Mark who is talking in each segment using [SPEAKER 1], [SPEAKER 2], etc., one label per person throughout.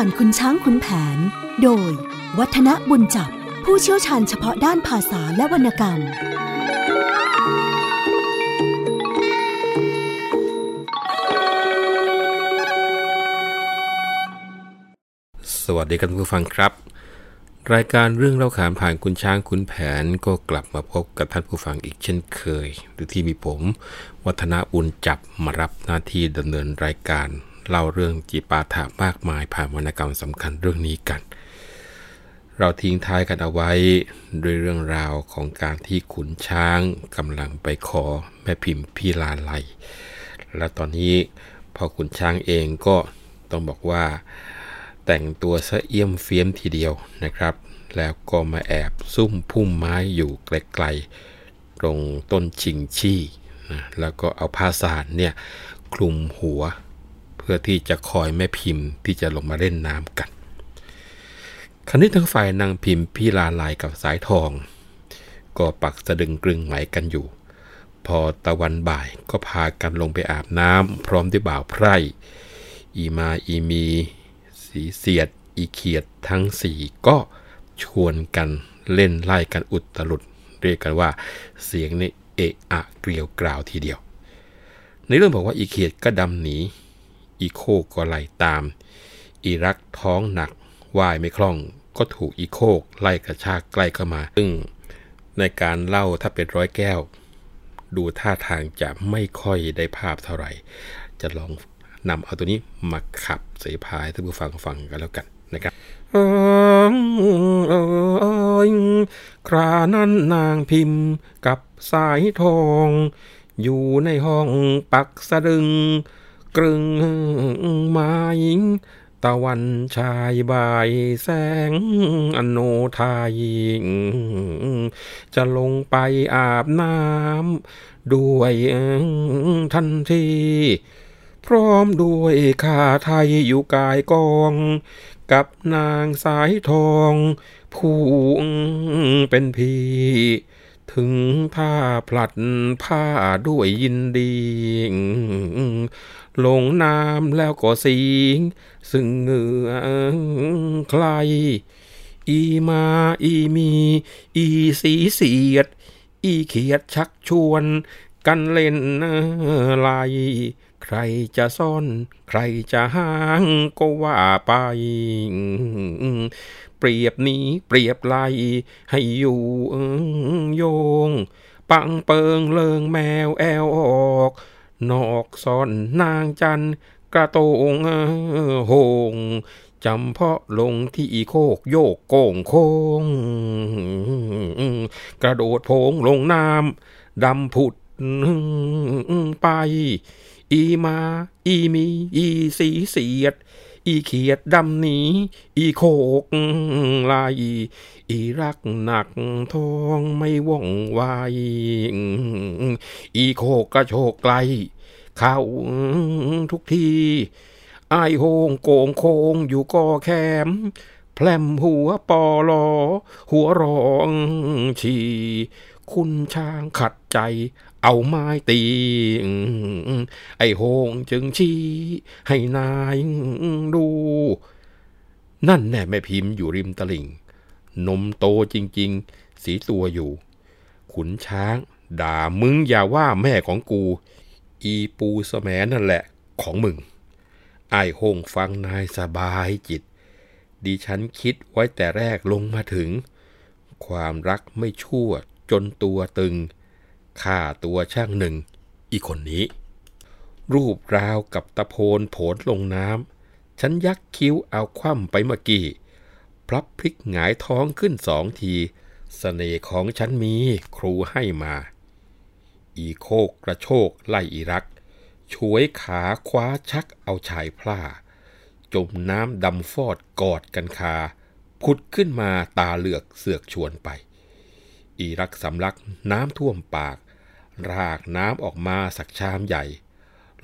[SPEAKER 1] ผ่านคุณช้างคุณแผน โดย วัฒนบุญจับ ผู้เชี่ยวชาญเฉพาะด้านภาษาและวรรณกรรม
[SPEAKER 2] สวัสดีกันผู้ฟังครับ รายการเรื่องเล่าขานผ่านคุณช้างคุณแผนก็กลับมาพบกับท่านผู้ฟังอีกเช่นเคย หรือที่มีผม วัฒนาบุญจับมารับหน้าที่ดำเนินรายการ เล่าเรื่องจีปาถามากมายผ่านวรรณกรรมสำคัญเรื่องนี้กัน เราทิ้งท้ายกันเอาไว้ด้วยเรื่องราวของการที่ขุนช้างกำลังไปขอแม่พิมพ์พี่ลาไลและตอนนี้พอขุนช้างเองก็ต้องบอกว่าแต่งตัวสะเอี่ยมเฟี้ยมทีเดียวนะครับ แล้วก็มาแอบซุ่มพุ่มไม้อยู่ไกลๆ ตรงต้นชิงชี่นะแล้วก็เอาผ้าสารเนี่ยคลุมหัว พื่อที่จะคอยแม่พิมพ์ที่จะลงมาเล่นน้ำกันคณิตทั้งฝ่ายนางพิมพ์พี่ลาลายกับสายทอง ก็ปักสะดึงกลึงไหมกันอยู่ พอตะวันบ่ายก็พากันลงไปอาบน้ำพร้อมด้วยบ่าวไพร่ อีมาอีมี สีเสียด อีเขียดทั้งสี่ก็ชวนกันเล่นไล่กันอุตลุดเรียกกันว่าเสียงนี่เอะอะเกลียวกราวทีเดียว ในเรื่องบอกว่าอีเขียดก็ดำหนี อีโคก็ไล่ตาม อีรักท้องหนักว่ายไม่คล่องก็ถูกอีโคกไล่กระชากใกล้เข้ามา ซึ่งในการเล่าถ้าเป็นร้อยแก้ว ดูท่าทางจะไม่ค่อยได้ภาพเท่าไหร่ จะลองนำเอาตัวนี้มาขับเสพายท่านผู้ฟังฟังกันแล้วกันนะครับครานั้นนางพิมพ์กับสายทอง อยู่ในห้องปักสะดึง กรึงไม้ตะวันชายบายแสงอโนทายิง จะลงไปอาบน้ำด้วยทันที พร้อมด้วยข้าไทยอยู่กายกอง กับนางสายทอง ผู้เป็นพี่ ถึงผ้าพลัดผ้าด้วยยินดี ลงน้ำแล้วก็สิงซึ่งเหงื่อใคร อีมาอีมี อีสีเสียด อีเขียดชักชวนกันเล่นลายใครจะซ่อน ใครจะห่างก็ว่าไป เปรียบนี้เปรียบไลให้อยู่โยง ปังเปิงเลิงแมวแอวออก นอกซ่อนนางจันกระโตงโหงจำเพาะลงที่อีโคกโยกโก่งโค้งกระโดดโพงลงน้ำดำผุดไป อีมา อีมี อีสีเสียด อีเขียดดำหนีอีโคกลาย อีรักหนักทองไม่ว่องไวอีโคกกระโชกไกล เข้าทุกทีไอโฮงโกงโคงอยู่ก็แคมแพลมหัวปอลอ หัวรองชี คุณช้างขัดใจ เอาไม้ตีไอโฮงจึงชี้ให้นายดู นั่นแน่แม่พิมพ์อยู่ริมตลิ่ง นมโตจริง ๆ สีตัวอยู่ ขุนช้าง ด่ามึงอย่าว่าแม่ของกู อีปูสแมนั่นแหละของมึง ไอ้โฮงฟังนายสบายจิต ดิฉันคิดไว้แต่แรกลงมาถึง ความรักไม่ชั่วจนตัวตึง ฆ่าตัวช่างหนึ่ง อีคนนี้ รูปราวกับตะโพนโผลลงน้ำฉันยักคิ้วเอาคว่ำไปเมื่อกี้ พลับพลิกหงายท้องขึ้นสองทีสเสน่ห์ของฉันมีครูให้มา อีโคกกระโชกไล่อีรัก ช่วยขาคว้าชักเอาชายพล่า จมน้ำดำฟอดกอดกันคาพุดขึ้นมาตาเหลือกเสือกชวนไป อีรักสำลักน้ำท่วมปาก รากน้ำออกมาสักชามใหญ่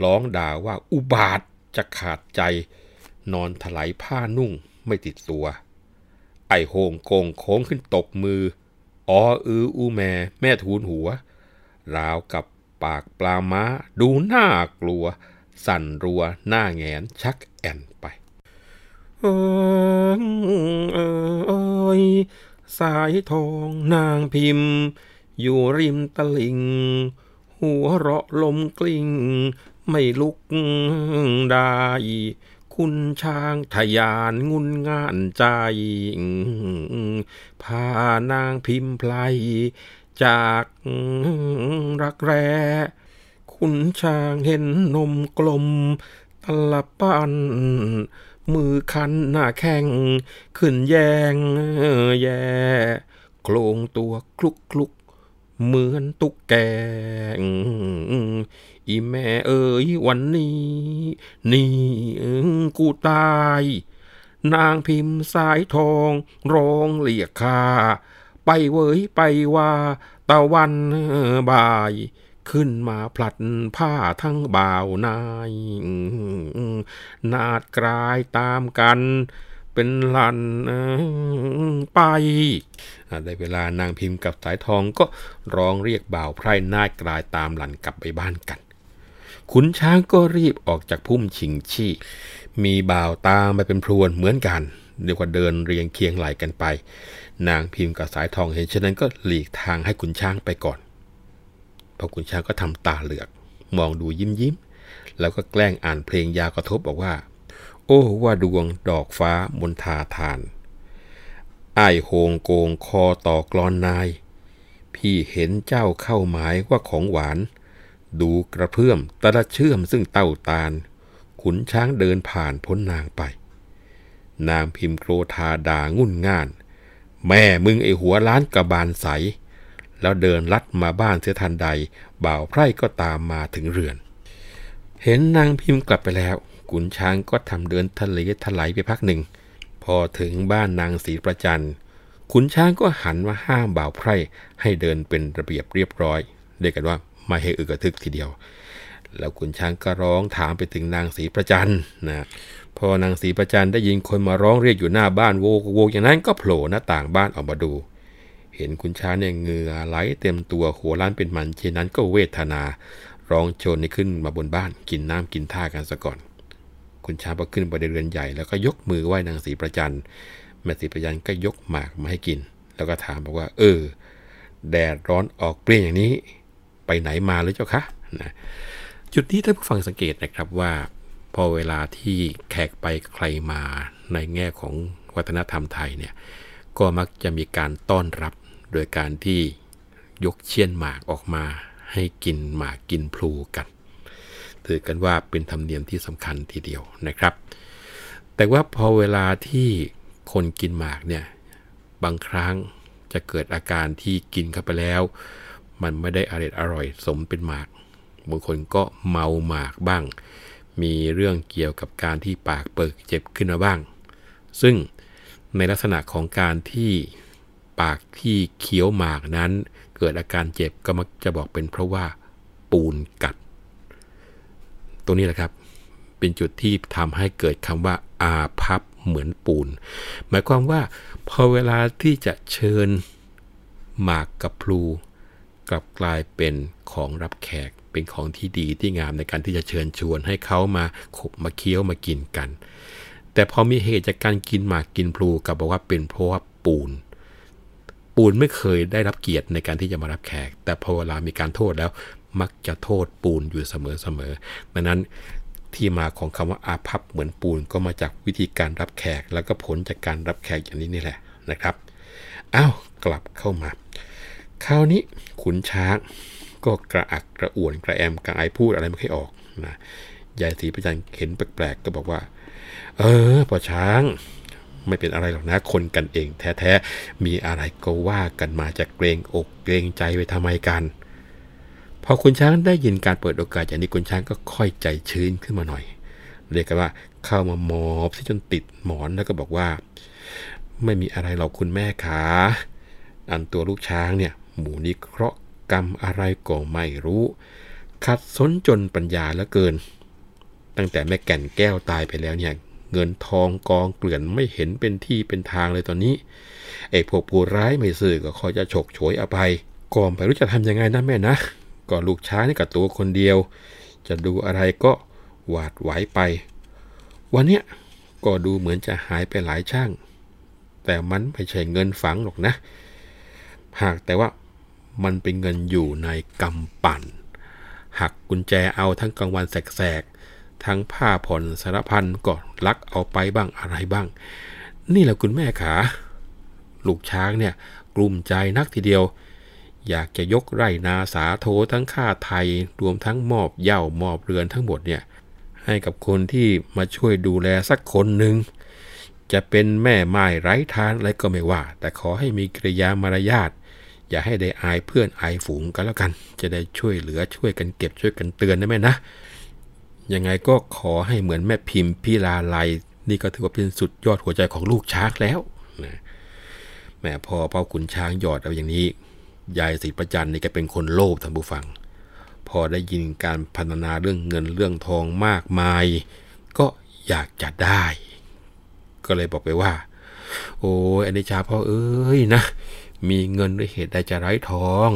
[SPEAKER 2] ร้องด่าว่าอุบาทจะขาดใจ นอนถลายผ้านุ่งไม่ติดตัว ไอโฮงโกงโค้งขึ้นตบมืออ้ออืออูแม่แม่ทูลหัว ราวกับปากปลาม้า ดูน่ากลัว สั่นรัวหน้าแงนชักแอนไปเอยเอยสายทองนางพิมพ์ อยู่ริมตลิงหัวเราะลมกลิ้ง ไม่ลุกได้คุณช้างทยานงุนงานใจพานางพิมพ์ไพลจากรักแร้ คุณช้างเห็นนมกลมตละปันมือคันหน้าแข้ง ขึ้นแยงแย่โครงตัวคลุกคลุก เหมือนตุ๊กแกอีแม่เอ๋ยวันนี้ นี่กูตาย นางพิมพ์สายทองร้องเรียกข้าไปเว้ยไปว่าตะวันบ่าย ขึ้นมาผลัดผ้าทั้งบ่าวนาย นาดกลายตามกัน เป็นลันไป ได้เวลานางพิมพ์กับสายทองก็ร้องเรียกบ่าวไพร่นาดกลายตามหลันกลับไปบ้านกัน ขุนช้างก็รีบออกจากพุ่มชิงชี่ มีบ่าวตามไปเป็นพรวนเหมือนกันเรียกว่าเดินเรียงเคียงไหลกันไป นางพิมพ์กับสายทองเห็นเช่นนั้นก็หลีกทางให้ขุนช้างไปก่อน พอขุนช้างก็ทำตาเหลือก มองดูยิ้มยิ้มแล้วก็แกล้งอ่านเพลงยากระทบบอกว่า อ้ว่าดวงดอกฟ้ามนทาทาน อ้ายโฮงโกงคอต่อกรอนนาย พี่เห็นเจ้าเข้าหมายว่าของหวาน ดูกระเพื่อมตะละเชื่อมซึ่งเต้าตาล ขุนช้างเดินผ่านพ้นนางไป นางพิมพ์โกรธาด่างุ่นง่าน แม่มึงไอหัวล้านกระบาลใส แล้วเดินลัดมาบ้านเสียทันใด บ่าวไพร่ก็ตามมาถึงเรือน เห็นนางพิมพ์กลับไปแล้ว ขุนช้างก็ทำเดินทะเลถลายไปพักหนึ่ง พอถึงบ้านนางศรีประจันขุนช้างก็หันมาห้ามบ่าวไพร่ให้เดินเป็นระเบียบเรียบร้อยเรียกกันว่าไม่ให้อึกระทึกทีเดียว แล้วขุนช้างก็ร้องถามไปถึงนางศรีประจันนะพอนางศรีประจันได้ยินคนมาร้องเรียกอยู่หน้าบ้านโวกโวกอย่างนั้นก็โผล่หน้าต่างบ้านออกมาดู เห็นคุณช้างเนี่ยเหงื่อไหลเต็มตัวหัวล้านเป็นมันเช่นนั้นก็เวทนา ร้องโจรในขึ้นมาบนบ้านกินน้ำกินท่ากันซะก่อน คุณช้างพอขึ้นไปในเรือนใหญ่แล้วก็ยกมือไหว้นางศรีประจันแม่ศรีประจันก็ยกหมากมาให้กิน แล้วก็ถามบอกว่า เออ แดดร้อนออกเปรี้ยงอย่างนี้ ไปไหนมาหรือเจ้าคะนะจุดนี้ท่านผู้ฟังสังเกตนะครับว่า พอเวลาที่แขกไปใครมาในแง่ของวัฒนธรรมไทยเนี่ยก็มักจะมีการต้อนรับโดยการที่ยกเชี่ยนหมากออกมา ให้กินหมากกินพลูกัน ถือกันว่าเป็นธรรมเนียมที่สำคัญทีเดียวนะครับ แต่ว่าพอเวลาที่คนกินหมากเนี่ยบางครั้งจะเกิดอาการที่กินเข้าไปแล้ว มันไม่ได้อร่อยอร่อยสมเป็นหมากบางคนก็เมาหมากบ้าง มีเรื่องเกี่ยวกับการที่ปากเปิกเจ็บขึ้นมาบ้าง ซึ่งในลักษณะของการที่ปากที่เคี้ยวหมากนั้น เกิดอาการเจ็บก็มักจะบอกเป็นเพราะว่าปูนกัด ตรงนี้แหละครับ เป็นจุดที่ทำให้เกิดคำว่าอาพับเหมือนปูน หมายความว่าพอเวลาที่จะเชิญหมากกับพลูกลับกลายเป็นของรับแขกเป็นของที่ดีที่งามในการที่จะเชิญชวนให้เขามาขบมาเคี้ยวมากินกัน แต่พอมีเหตุจากการกินหมากกินพลูกับบอกว่าเป็นเพราะว่าปูน ปูนไม่เคยได้รับเกียรติในการที่จะมารับแขก แต่พอเวลามีการโทษแล้ว มักจะโทษปูนอยู่เสมอๆดังนั้นที่มาของคำว่าอาภัพเหมือนปูนก็มาจากวิธีการรับแขก แล้วก็ผลจากการรับแขกอย่างนี้นี่แหละนะครับอ้าวกลับเข้ามา คราวนี้ขุนช้างก็กระอักกระอ่วนกระแอมกระไอพูดอะไรไม่ค่อยออกนะยายศรีประจันเห็นแปลกๆก็บอกว่า เออพอช้างไม่เป็นอะไรหรอกนะคนกันเองแท้ๆ มีอะไรก็ว่ากันมาจะเกรงอกเกรงใจไปทำไมกัน พอคุณช้างได้ยินการเปิดโอกาสอย่างนี้คุณช้างก็ค่อยใจชื้นขึ้นมาหน่อย เรียกกันว่าเข้ามามอบที่จนติดหมอนแล้วก็บอกว่า ไม่มีอะไรหรอกคุณแม่ขาอันตัวลูกช้างเนี่ย หมูนี้เคราะห์กรรมอะไรก็ไม่รู้ ขัดสนจนปัญญาแล้วเกิน ตั้งแต่แม่แก่นแก้วตายไปแล้วเนี่ยเงินทองกองเกลื่อนไม่เห็นเป็นที่เป็นทางเลยตอนนี้ไอ้พวกผู้ร้ายไม่ซื่อก็คอยจะฉกโฉยเอภัยก่อนไปรู้จะทำยังไงนะแม่นะ ก็ลูกช้างนี่กับตัวคนเดียว จะดูอะไรก็หวาดไหวไป วันเนี้ยก็ดูเหมือนจะหายไปหลายช่าง แต่มันไม่ใช่เงินฝังหรอกนะ หากแต่ว่ามันเป็นเงินอยู่ในกำปั่น หักกุญแจเอาทั้งกลางวันแสกๆ ทั้งผ้าผ่อนสารพันก็ลักเอาไปบ้างอะไรบ้าง นี่แหละคุณแม่ขา ลูกช้างเนี่ยกลุ่มใจนักทีเดียว อยากจะยกไรนาสาโททั้งค่าไทย รวมทั้งมอบเย่ามอบเรือนทั้งหมดเนี่ยให้กับคนที่มาช่วยดูแลสักคนหนึ่งจะเป็นแม่ไม้ไร้ทานอะไรก็ไม่ว่า แต่ขอให้มีกิริยามารยาทอย่าให้ได้อายเพื่อนอายฝูงกันแล้วกัน จะได้ช่วยเหลือช่วยกันเก็บช่วยกันเตือนได้ไหมนะยังไงก็ขอให้เหมือนแม่พิมพ์พิลาไลนี่ก็ถือว่าเป็นสุดยอดหัวใจของลูกช้างแล้วนะแม่พอเป้าขุนช้างหยอดเอาอย่างนี้ ยายศรีประจันนี่แกเป็นคนโลภท่านผู้ฟัง พอได้ยินการพันนาเรื่องเงินเรื่องทองมากมาย ก็อยากจะได้ ก็เลยบอกไปว่า โอ้ยอนิชาพ่อเอ้ยนะ มีเงินด้วยเหตุใดจะไร้ทอง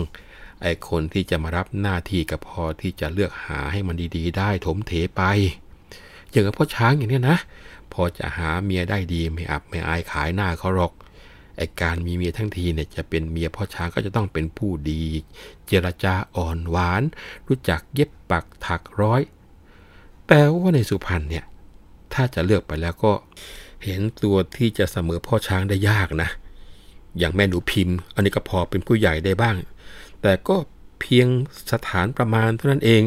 [SPEAKER 2] ไอคนที่จะมารับหน้าที่กับพอที่จะเลือกหาให้มันดีๆ ได้ถมเถไป อย่างกับพ่อช้างอย่างนี้นะ พอจะหาเมียได้ดีไม่อับไม่อายขายหน้าเขาหรอก ไอการมีเมียทั้งทีเนี่ยจะเป็นเมียพ่อช้างก็จะต้องเป็นผู้ดี เจรจาอ่อนหวาน รู้จักเย็บปักถักร้อย แต่ว่าในสุพรรณเนี่ยถ้าจะเลือกไปแล้วก็เห็นตัวที่จะเสมอพ่อช้างได้ยากนะ อย่างแม่หนูพิมพ์ อันนี้ก็พอเป็นผู้ใหญ่ได้บ้าง แต่ก็เพียงสถานประมาณเท่านั้นเอง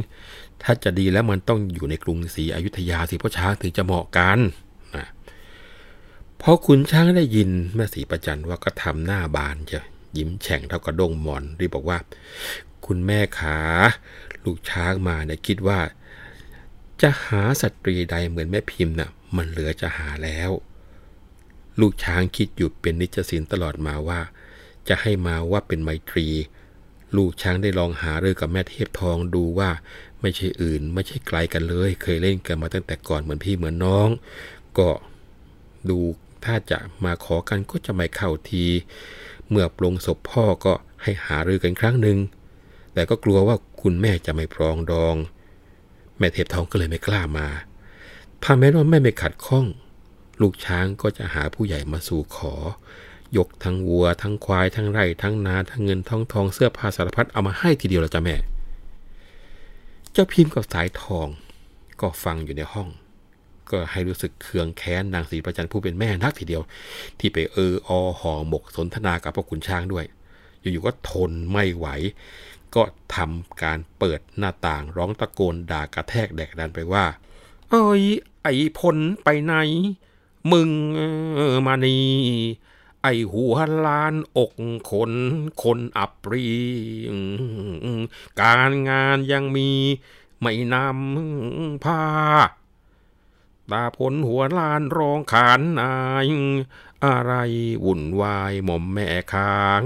[SPEAKER 2] ถ้าจะดีแล้วมันต้องอยู่ในกรุงศรีอยุธยาสิพ่อช้างถึงจะเหมาะกัน พอขุนช้างได้ยินแม่ศรีประจันว่าก็ทำหน้าบานจะยิ้มแฉ่งเท่ากระด้งหมอนรีบบอกว่า คุณแม่ขา ลูกช้างมาเนี่ยคิดว่า จะหาสตรีใดเหมือนแม่พิมพ์น่ะ มันเหลือจะหาแล้ว ลูกช้างคิดอยู่เป็นนิจสินตลอดมาว่า จะให้มาว่าเป็นไมตรี ลูกช้างได้ลองหาเรื่องกับแม่เทพทองดูว่าไม่ใช่อื่น ไม่ใช่ไกลกันเลย เคยเล่นกันมาตั้งแต่ก่อนเหมือนพี่เหมือนน้อง ก็ดู ถ้าจะมาขอกันก็จะไม่เข้าที เมื่อปลงศพพ่อก็ให้หารือกันครั้งหนึ่ง แต่ก็กลัวว่าคุณแม่จะไม่พรองดอง แม่เทพทองก็เลยไม่กล้ามา ถ้าแม้ว่าแม่ไม่ขัดข้อง ลูกช้างก็จะหาผู้ใหญ่มาสู่ขอ ยกทั้งวัว ทั้งควาย ทั้งไร่ ทั้งนา ทั้งเงินทั้งทอง เสื้อผ้าสารพัดเอามาให้ทีเดียวแล้วจ้ะแม่ เจ้าพิมพ์กับสายทองก็ฟังอยู่ในห้อง ก็ให้รู้สึกเคืองแค้นนางศรีประจันผู้เป็นแม่นักทีเดียว ที่ไปเอออห่อหมกสนทนากับพวกขุนช้างด้วย อยู่ๆก็ทนไม่ไหว ก็ทำการเปิดหน้าต่างร้องตะโกนด่ากระแทกแดกดันไปว่าเอ้ยไอ้พลไปไหน มึงมานี่ไอหัวลานอกคน คนอับปรี การงานยังมี ไม่นำพา ตาผลหัวลานร้องขานนาย อะไรวุ่นวายหม่อมแม่คาง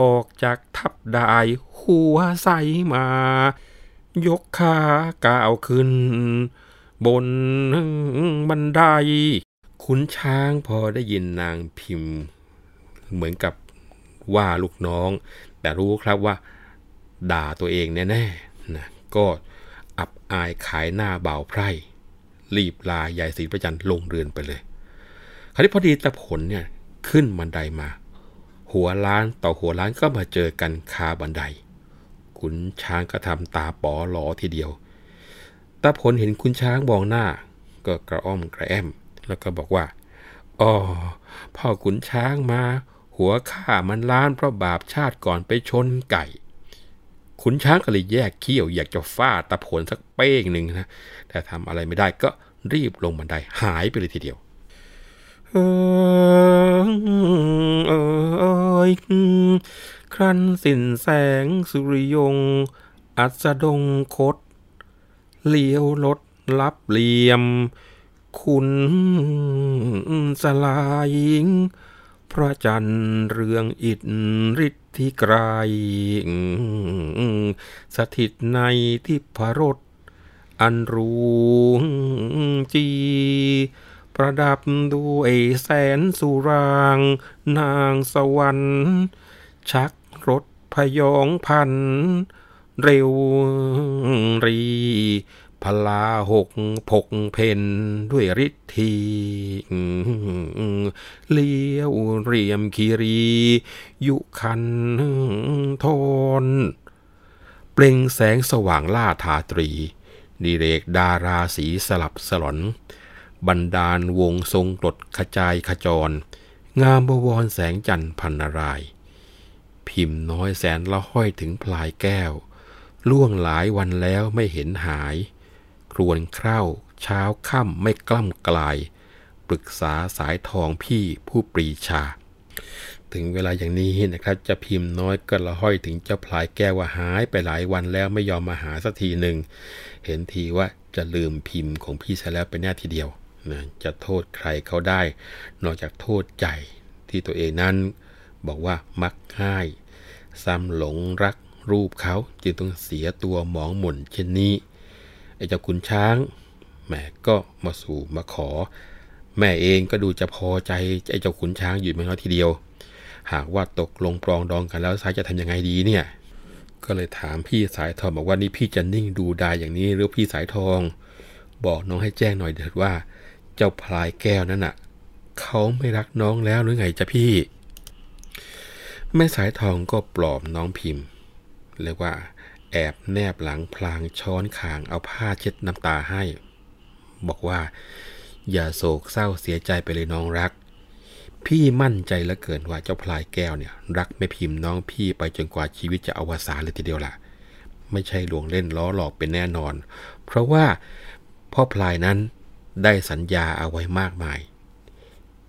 [SPEAKER 2] ออกจากทับได้หัวใสมา ยกขาก้าวขึ้น บนบันได คุณช้างพอได้ยินนางพิมพ์ เหมือนกับว่าลูกน้อง แต่รู้ครับว่า ด่าตัวเองแน่ๆนะก็อับอายขายหน้าเบาไพร่ รีบลายายศรีประจันลงเรือนไปเลย คราวนี้พอดีตะผลเนี่ยขึ้นบันไดมา หัวล้านต่อหัวล้านก็มาเจอกันคาบันได ขุนช้างก็ทำตาป๋อหลอทีเดียวตาผลเห็นคุณช้างมองหน้า ก็กระอ้อมกระแอม แล้วก็บอกว่าอ๋อพ่อขุนช้างมา หัวข้ามันล้านเพราะบาปชาติก่อนไปชนไก่ ขุนช้างก็เลยแยกเขี้ยวอยากจะฟาดตาผลสักเป้งหนึ่งนะ แต่ทำอะไรไม่ได้ก็รีบลงบันไดหายไปเลยทีเดียวเออเออครั้นสินแสงสุริยง อัสดงคดเลี้ยวรถลับเหลี่ยม คุณสลายพระจันทร์เรืองอิดฤ ทธิไกรสถิตในทิพรสอันรู้จี ประดับด้วยแสนสุราง นางสวรรค์ ชักรถพยองพัน เร็วรี พลาหกพกเพนด้วยฤทธีเลี้ยวเรียมคีรี ยุคันทน เปล่งแสงสว่างล่าทาตรี ดิเรกดาราสีสลับสลอน บรรดาลวงทรงกรดขจายขจร งามบวรแสงจันทร์พันนาราย พิมพ์น้อยแสนละห้อยถึงพลายแก้วล่วงหลายวันแล้วไม่เห็นหาย ครวนเคร้าเช้าค่ำไม่กล้ำกลาย ปรึกษาสายทองพี่ผู้ปรีชา ถึงเวลาอย่างนี้นะครับจะพิมพ์น้อยก็ละห้อยถึงเจ้าพลายแก้วว่าหายไปหลายวันแล้วไม่ยอมมาหาสักทีหนึ่ง เห็นทีว่าจะลืมพิมพ์ของพี่ซะแล้วเป็นแน่ทีเดียวนะจะโทษใครเขาได้ นอกจากโทษใจที่ตัวเองนั้น บอกว่ามักง่ายซ้ำหลงรักรูปเขาจึงต้องเสียตัวหมองหม่นเช่นนี้ ไอ้เจ้าคุณช้างแม่ก็มาสู่มาขอ แม่เองก็ดูจะพอใจไอ้เจ้าขุนช้างอยู่ไม่น้อยทีเดียว หากว่าตกลงปรองดองกันแล้วสายจะทำยังไงดีเนี่ย ก็เลยถามพี่สายทองบอกว่านี่พี่จะนิ่งดูได้อย่างนี้หรือพี่สายทอง บอกน้องให้แจ้งหน่อยเถิดว่า เจ้าพลายแก้วนั่นน่ะเขาไม่รักน้องแล้วหรือไงจ๊ะพี่ แม่สายทองก็ปลอบน้องพิมพ์เรียกว่า อบแนบหลังพลางช้อนขางเอาผ้าเช็ดน้ำตาให้ บอกว่า อย่าโศกเศร้าเสียใจไปเลยน้องรัก พี่มั่นใจเหลือเกินว่าเจ้าพลายแก้วเนี่ย รักแม่พิมพ์น้องพี่ไปจนกว่าชีวิตจะอวสานเลยทีเดียวล่ะ ไม่ใช่หลวงเล่นล้อหลอกเป็นแน่นอน เพราะว่าพ่อพลายนั้นได้สัญญาเอาไว้มากมาย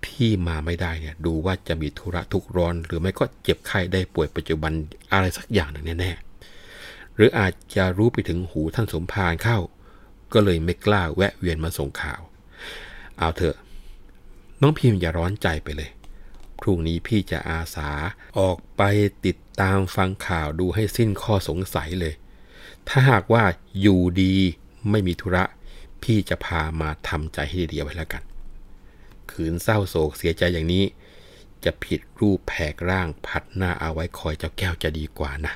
[SPEAKER 2] พี่มาไม่ได้เนี่ยดูว่าจะมีธุระทุกร้อน หรือไม่ก็เจ็บไข้ได้ป่วยปัจจุบันอะไรสักอย่างหนึ่งแน่ๆ หรืออาจจะรู้ไปถึงหูท่านสมภารเข้า ก็เลยไม่กล้าแวะเวียนมาส่งข่าว เอาเถอะ น้องพิมพ์อย่าร้อนใจไปเลย พรุ่งนี้พี่จะอาสาออกไปติดตามฟังข่าวดูให้สิ้นข้อสงสัยเลย ถ้าหากว่าอยู่ดีไม่มีธุระ พี่จะพามาทำใจให้ดีๆไว้แล้วกัน ขืนเศร้าโศกเสียใจอย่างนี้ จะผิดรูปแผกร่างพัดหน้าเอาไว้คอยเจ้าแก้วจะดีกว่านะ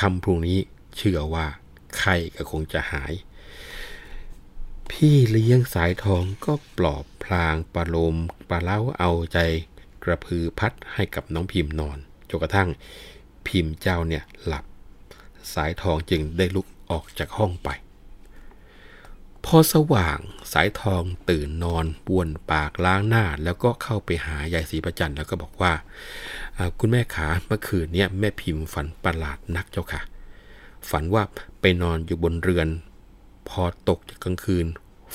[SPEAKER 2] คำพรุ่งนี้เชื่อว่าไข้ก็คงจะหาย พี่เลี้ยงสายทองก็ปลอบพลางประโลมประเล้าเอาใจกระพือพัดให้กับน้องพิมพ์นอนจนกระทั่งพิมพ์เจ้าเนี่ยหลับ สายทองจึงได้ลุกออกจากห้องไป พอสว่างสายทองตื่นนอนบ้วนปากล้างหน้า แล้วก็เข้าไปหายายศรีประจันแล้วก็บอกว่า คุณแม่ขาเมื่อคืนเนี้แม่พิมพ์ฝันประหลาดนักเจ้าค่ะ ฝันว่าไปนอนอยู่บนเรือน พอตกกลางคืน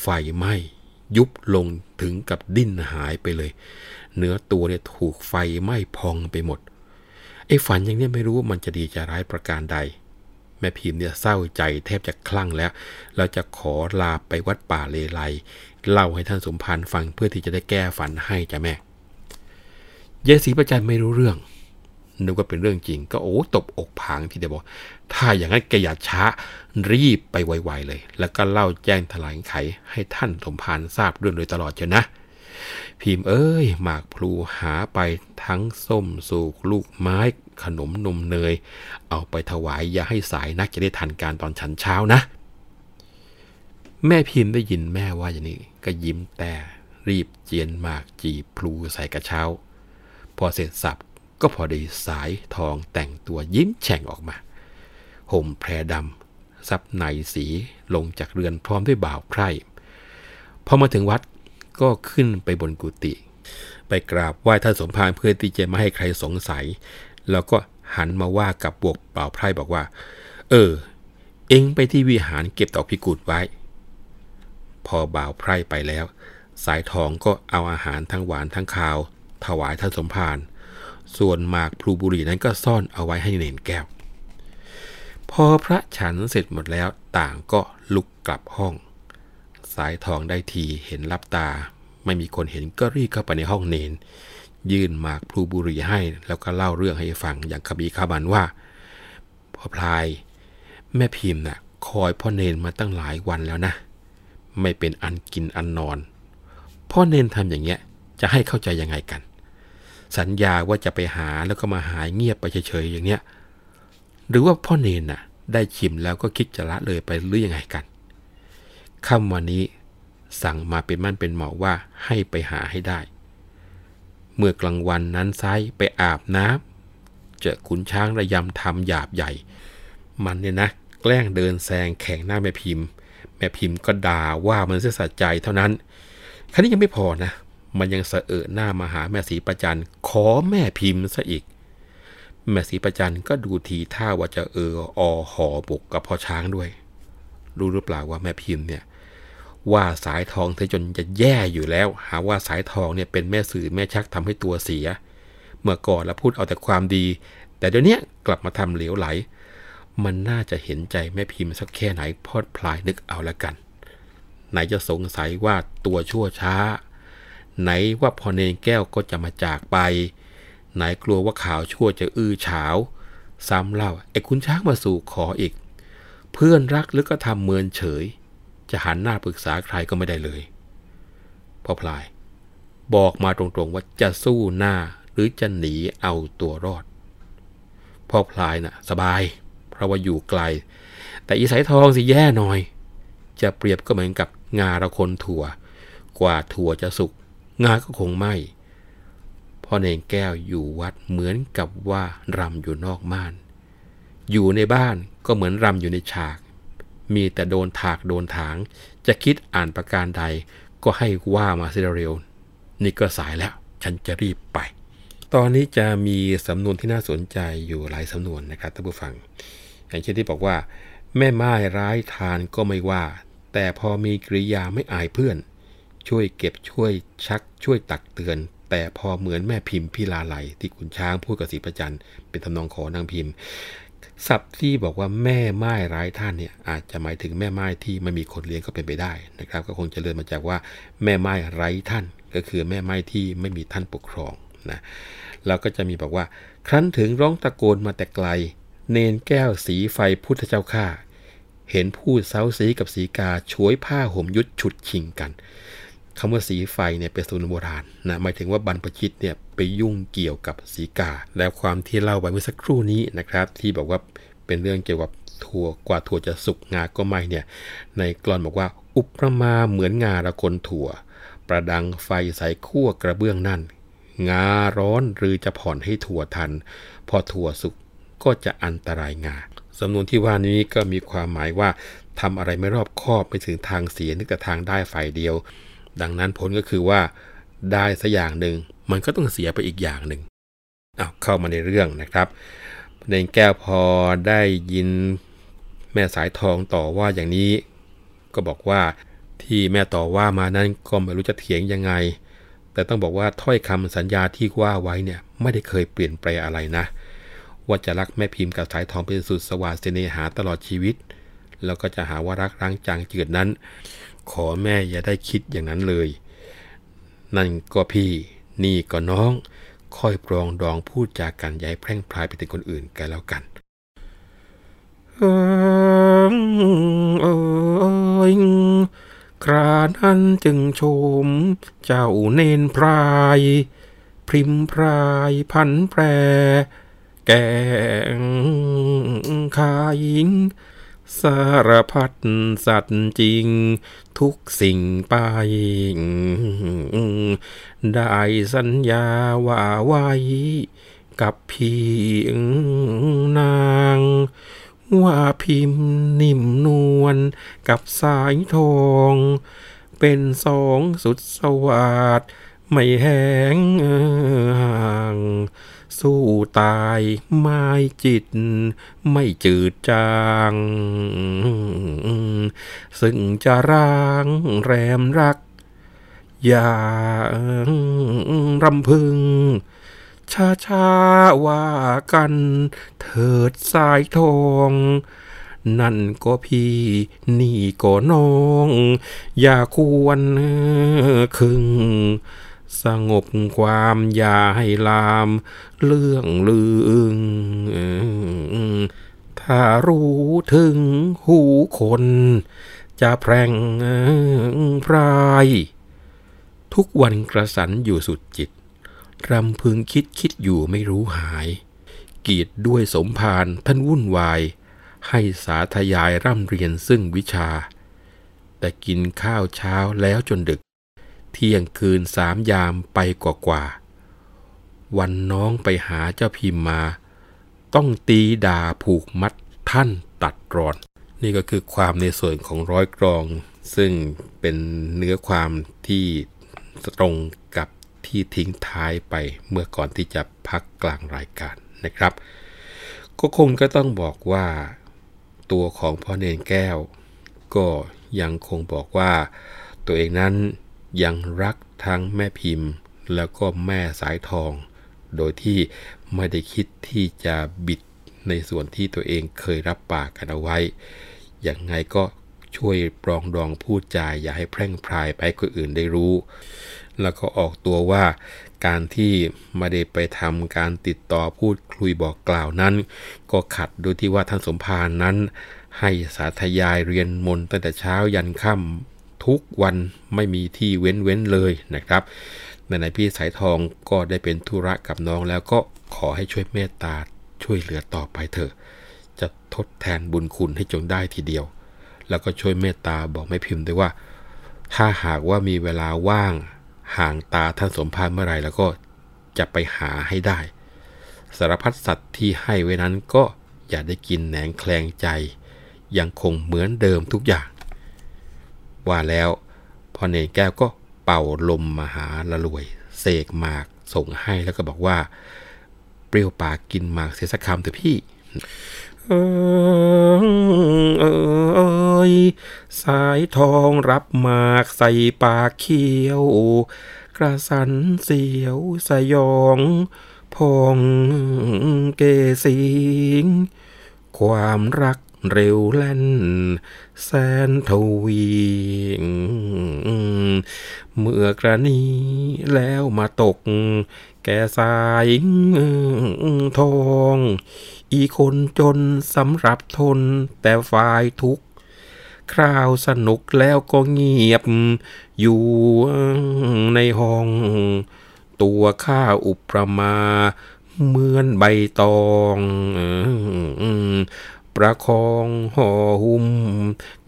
[SPEAKER 2] ไฟไหม้ยุบลงถึงกับดิ้นหายไปเลย เนื้อตัวเนี่ยถูกไฟไหม้พองไปหมดไอ้ฝันอย่างนี้ไม่รู้ว่ามันจะดีจะร้ายประการใด แม่พิมพ์เนี่ยเศร้าใจแทบจะคลั่งแล้วแล้วจะขอลาไปวัดป่าเลไลเล่าให้ท่านสมภารฟังเพื่อที่จะได้แก้ฝันให้จ้ะแม่เยสีประจันไม่รู้เรื่องนึกว่าเป็นเรื่องจริง ก็โอ้ตบอกผางที่เดียวบอก ถ้าอย่างนั้นแกอย่าช้ารีบไปไวๆเลย แล้วก็เล่าแจ้งถลายไขให้ท่านสมภารทราบเรื่องโดยตลอดเจ้านะ พิมพ์เอ้ย หมากพลูหาไปทั้งส้มสูกลูกไม้ขนมนมเนย เอาไปถวายอย่าให้สายนักจะได้ทันการตอนฉันเช้านะ แม่พิมพ์ได้ยินแม่ว่าอย่างนี้ก็ยิ้มแต่รีบเจียนหมากจีพลูใส่กระเช้า พอเสร็จสับก็พอดีสายทองแต่งตัวยิ้มแฉ่งออกมาห่มแพรดำซับในสีลงจากเรือนพร้อมด้วยบ่าวไพร่พอมาถึงวัด ก็ขึ้นไปบนกุฏิไปกราบไหว้ท่านสมภารเพื่อที่จะไม่ให้ใครสงสัย แล้วก็หันมาว่ากับบวกเป่าไพร่บอกว่า เออ เอ็งไปที่วิหารเก็บดอกพิกุลไว้ พอบ่าวไพร่ไปแล้ว สายทองก็เอาอาหารทั้งหวานทั้งคาว ถวายท่านสมภารส่วนหมากพลูบุรีนั้นก็ซ่อนเอาไว้ให้เนนแก้ว พอพระฉันเสร็จหมดแล้วต่างก็ลุกกลับห้อง สายทองได้ทีเห็นรับตา ไม่มีคนเห็นก็รีบเข้าไปในห้องเนน ยื่นหมากพลูบุรีให้ แล้วก็เล่าเรื่องให้ฟังอย่างขบีขาบันว่าพ่อพลาย แม่พิมพ์นะ่ะคอยพ่อเนนมาตั้งหลายวันแล้วนะ ไม่เป็นอันกินอันนอน พ่อเนนทำอย่างเงี้ยจะให้เข้าใจยังไงกัน สัญญาว่าจะไปหาแล้วก็มาหายเงียบไปเฉยๆอย่างเนี้ยหรือว่าพ่อเนนน่ะ ได้ชิมแล้วก็คิดจะละเลยไปหรือยังไงกัน ค่ำวันนี้สั่งมาเป็นมั่นเป็นเหมาว่าให้ไปหาให้ได้ เมื่อกลางวันนั้นไซไปอาบน้ำเจอขุนช้างระยำทำหยาบใหญ่ มันเนี่ยนะ แกล้งเดินแซงแข่งหน้าแม่พิมพ์ แม่พิมพ์ก็ด่าว่ามันเสียสะใจเท่านั้นครั้นี้ยังไม่พอนะ มันยังเสอะเอะหน้ามาหาแม่สีประจันขอแม่พิมพ์ซะอีก แม่สีประจันก็ดูทีท่าว่าจะเอออหอบกกับพ่อช้างด้วย รู้หรือเปล่าว่าแม่พิมพ์เนี่ยว่าสายทองเธอจนจะแย่อยู่แล้ว หาว่าสายทองเนี่ยเป็นแม่สื่อแม่ชักทำให้ตัวเสีย เมื่อก่อนแล้วพูดเอาแต่ความดี แต่เดี๋ยวนี้กลับมาทำเหลวไหล มันน่าจะเห็นใจแม่พิมพ์สักแค่ไหนพอดพลายนึกเอาละกัน ไหนจะสงสัยว่าตัวชั่วช้า ไหนว่าพอเนงแก้วก็จะมาจากไป ไหนกลัวว่าข่าวชั่วจะอื้อฉาว ซ้ำเล่าไอ้คุณช้างมาสู่ขออีก เพื่อนรักหรือก็ทำเมินเฉย จะหันหน้าปรึกษาใครก็ไม่ได้เลยพ่อพลาย บอกมาตรงๆว่าจะสู้หน้าหรือจะหนีเอาตัวรอดพ่อพลายนะ่ะ สบาย เพราะว่าอยู่ไกล แต่อีสายทองสิแย่หน่อย จะเปรียบก็เหมือนกับงาระคนถั่ว กว่าถั่วจะสุกงาก็คงไม่พ่อเนงแก้วอยู่วัดเหมือนกับว่ารำอยู่นอกม่าน อยู่ในบ้านก็เหมือนรำอยู่ในฉาก มีแต่โดนถากโดนถาง จะคิดอ่านประการใด ก็ให้ว่ามาเสียเร็ว นี่ก็สายแล้ว ฉันจะรีบไป ตอนนี้จะมีสำนวนที่น่าสนใจอยู่หลายสำนวนนะครับท่านผู้ฟัง อย่างเช่นที่บอกว่า แม่ไม้ร้ายทานก็ไม่ว่า แต่พอมีกริยาไม่อายเพื่อน ช่วยเก็บช่วยชักช่วยตักเตือนแต่พอเหมือนแม่พิมพ์พิลาไหลที่คุณช้างพูดกับสีประจันเป็นทำนองขอนางพิมพ์ ศัพท์ที่บอกว่าแม่ไม้ร้ายท่านเนี่ยอาจจะหมายถึงแม่ไม้ที่ไม่มีคนเลี้ยงก็เป็นไปได้นะครับ ก็คงจะเลื่อนมาจากว่าแม่ไม้ไร้ท่าน ก็คือแม่ไม้ที่ไม่มีท่านปกครองนะแล้วก็จะมีบอกว่า ครั้นถึงร้องตะโกนมาแต่ไกล เนนแก้วสีไฟพุทธเจ้าข้าเห็นพูดเซาสีกับสีกาช่วยผ้าห่มยุดฉุดชิงกัน คำว่าสีไฟเนี่ยเป็นสูนโบราณนะหมายถึงว่าบรรพชิตเนี่ยไปยุ่งเกี่ยวกับสีกา แล้วความที่เล่าไปเมื่อสักครู่นี้นะครับ ที่บอกว่าเป็นเรื่องเกี่ยวกับถั่วกว่าถั่วจะสุกงาก็ไม่เนี่ย ในกลอนบอกว่าอุปมาเหมือนงาละคนถั่ว ประดังไฟใส่ขั้วกระเบื้องนั่น งาร้อนหรือจะผ่อนให้ถั่วทัน พอถั่วสุกก็จะอันตรายงาสำนวนที่ว่านี้ก็มีความหมายว่าทำอะไรไม่รอบคอบไปถึงทางเสียนึกแต่ทางได้ฝ่ายเดียว ดังนั้นผลก็คือว่าได้สักอย่างหนึ่งมันก็ต้องเสียไปอีกอย่างหนึ่งเอาเข้ามาในเรื่องนะครับในแก้วพอได้ยินแม่สายทองต่อว่าอย่างนี้ ก็บอกว่าที่แม่ต่อว่ามานั้นก็ไม่รู้จะเถียงยังไง แต่ต้องบอกว่าถ้อยคำสัญญาที่ว่าไว้เนี่ยไม่ได้เคยเปลี่ยนแปลงอะไรนะ ว่าจะรักแม่พิมพ์กับสายทองเป็นสุดสวัสเสน่หาตลอดชีวิต แล้วก็จะหาว่ารักร้างจางจืดนั้น ขอแม่อย่าได้คิดอย่างนั้นเลย นั่นก็พี่นี่ก็น้อง ค่อยปรองดองพูดจากกันย้ายแพร่งพรายไปถึงคนอื่นกันแล้วกันเอยครานั้นจึงชม เจ้าเนนพราย พริมพรายพันแปร แกงขายิง สารพัดสัตว์จริง ทุกสิ่งไป ได้สัญญาว่าไว้ กับพี่นาง ว่าพิมพ์นิ่มนวลกับสายทอง เป็นสองสุดสวัสดไม่แห้งห่าง สู้ตายไม่จิต ไม่จืดจาง ซึ่งจะร้างแรมรัก อย่ารำพึงช้าช้าว่ากันเถิดสายทอง นั่นก็พี่นี่ก็น้อง อย่าควรคึง สงบความอย่าให้ลาม เรื่องลืองถ้ารู้ถึงหูคน จะแพร่งพราย ทุกวันกระสันอยู่สุดจิต รำพึงคิดคิดอยู่ไม่รู้หาย กีดด้วยสมภารท่านวุ่นวาย ให้สาธยายร่ำเรียนซึ่งวิชา แต่กินข้าวเช้าแล้วจนดึก เที่ยงคืนสามยามไปกว่ากว่า วันน้องไปหาเจ้าพิมมา ต้องตีด่าผูกมัดท่านตัดรอน นี่ก็คือความในส่วนของร้อยกรอง ซึ่งเป็นเนื้อความที่ตรงกับที่ทิ้งท้ายไปเมื่อก่อนที่จะพักกลางรายการนะครับ ก็คงก็ต้องบอกว่า ตัวของพ่อเนนแก้ว ก็ยังคงบอกว่าตัวเองนั้น ยังรักทั้งแม่พิมพ์ แล้วก็แม่สายทอง โดยที่ไม่ได้คิดที่จะบิดในส่วนที่ตัวเองเคยรับปากกันเอาไว้ อย่างไงก็ช่วยปรองดองพูดจาอย่าให้แพร่งพรายไปคนอื่นได้รู้ แล้วก็ออกตัวว่าการที่ไม่ได้ไปทำการติดต่อพูดคุยบอกกล่าวนั้น ก็ขัดโดยที่ว่าท่านสมภารนั้น ให้สาธยายเรียนมนต์ตั้งแต่เช้ายันค่ำ ทุกวันไม่มีที่เว้นเว้นเลยนะครับในในพี่สายทองก็ได้เป็นธุระกับน้องแล้วก็ขอให้ช่วยเมตตาช่วยเหลือต่อไปเถอะ จะทดแทนบุญคุณให้จงได้ทีเดียว แล้วก็ช่วยเมตตาบอกไม่พิมพ์ด้วยว่า ถ้าหากว่ามีเวลาว่างห่างตาท่านสมภารเมื่อไรแล้วก็จะไปหาให้ได้ สารพัดสัตว์ที่ให้ไว้นั้นก็อย่าได้กินแหนงแคลงใจ ยังคงเหมือนเดิมทุกอย่าง ว่าแล้วพ่อเนนแก้วก็เป่าลมมาหาละรวยเสกหมากส่งให้แล้วก็บอกว่า เปรี้ยวปากกินหมากเสียสักคำเถอะพี่เออเอยสายทองรับหมากใส่ปากเขียว กระสันเสียวสยองพองเกสิงความรักเร็วแล่น แสนทวีเมื่อกระนี้แล้วมาตก แก่สายทอง อีคนจนสำหรับทนแต่ฝ่ายทุกข์คราวสนุกแล้วก็เงียบอยู่ในห้อง ตัวข้าอุปมาเหมือนใบตอง ประคองห่อหุ้ม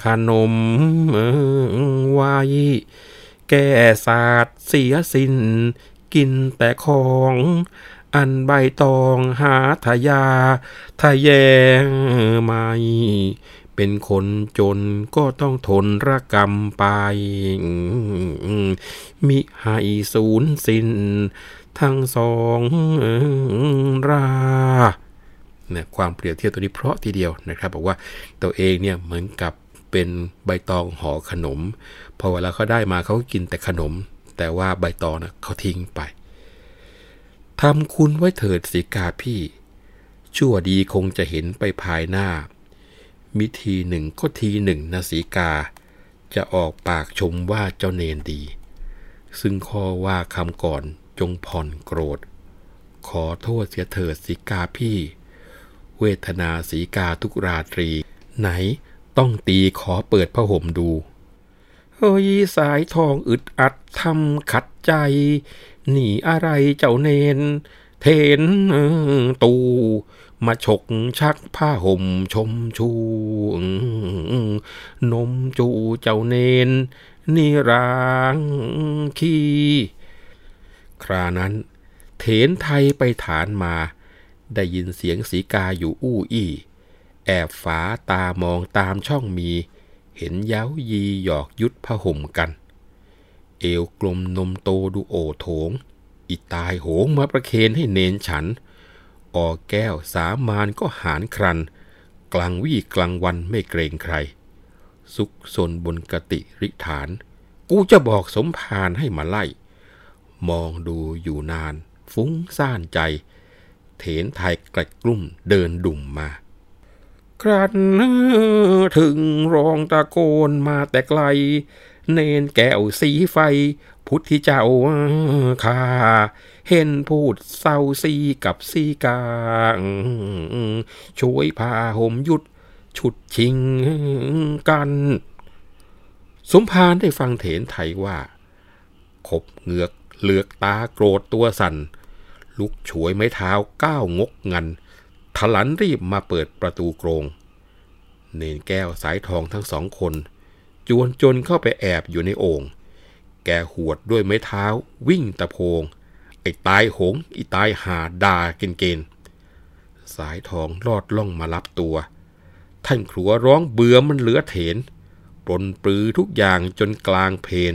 [SPEAKER 2] ขนมไว้แก้ศาสตร์เสียสินกินแต่ของอันใบตองหาทยาทะแยงไม่ เป็นคนจนก็ต้องทนระกรรมไป มิให้สูญสิ้นทั้งสองรา นี่ยความเปรียบเทียบตัวนี้เพราะทีเดียวนะครับ บอกว่าตัวเองเนี่ยเหมือนกับเป็นใบตองห่อขนม พอเวลาเขาได้มาเขาก็กินแต่ขนม แต่ว่าใบตองนะเขาทิ้งไปทำคุณไว้เถิดสีกาพี่ ชั่วดีคงจะเห็นไปภายหน้า มิทีหนึ่งก็ทีหนึ่งนะสีกา จะออกปากชมว่าเจ้าเนนดี ซึ่งข้อว่าคำก่อนจงผ่อนโกรธ ขอโทษเสียเถิดสีกาพี่ เวทนาสีกาทุกราตรี ไหนต้องตีขอเปิดผ้าห่มดูเฮ้ยสายทองอึดอัดทำขัดใจ หนีอะไรเจ้าเนน เทนตู มาฉกชักผ้าห่มชมชู นมจูเจ้าเนนนี่รางขี้ครานั้น เถนไทยไปฐานมา ได้ยินเสียงสีกาอยู่อู้อี้แอบฝาตามองตามช่องมี เห็นเย้ายีหยอกยุดผห่มกัน เอวกลมนมโตดูโอโถง อีตายโหงมาประเคนให้เนนฉัน ออแก้วสามานก็หารครัน กลางวี่กลางวันไม่เกรงใคร สุกซนบนกติริฐาน กูจะบอกสมภารให้มาไล่ มองดูอยู่นาน ฟุ้งซ่านใจ เถนไทยกระกลุ่มเดินดุ่มมา ครันถึงร้องตะโกนมาแต่ไกล เนนแก้วสีไฟ พุทธิเจ้าข้าเห็นพูดเศร้าซีกับซีกาช่วยพาห่มยุดฉุดชิงกัน สมภารได้ฟังเถนไทยว่า ขบเหงือกเหลือกตาโกรธตัวสัน่น ลุกฉวยไม้เท้าก้าวงกงันทลันรีบมาเปิดประตูโกรง เนนแก้วสายทองทั้งสองคน จวนจนเข้าไปแอบอยู่ในโอ่ง แกหวดด้วยไม้เท้าวิ่งตะโพง ไอ้ตายหงไอ้ตายหาดาเกณฑ์เกณฑ์สายทองลอดล่องมารับตัว ท่านครัวร้องเบื่อมันเหลือเถนปลนปลือทุกอย่างจนกลางเพน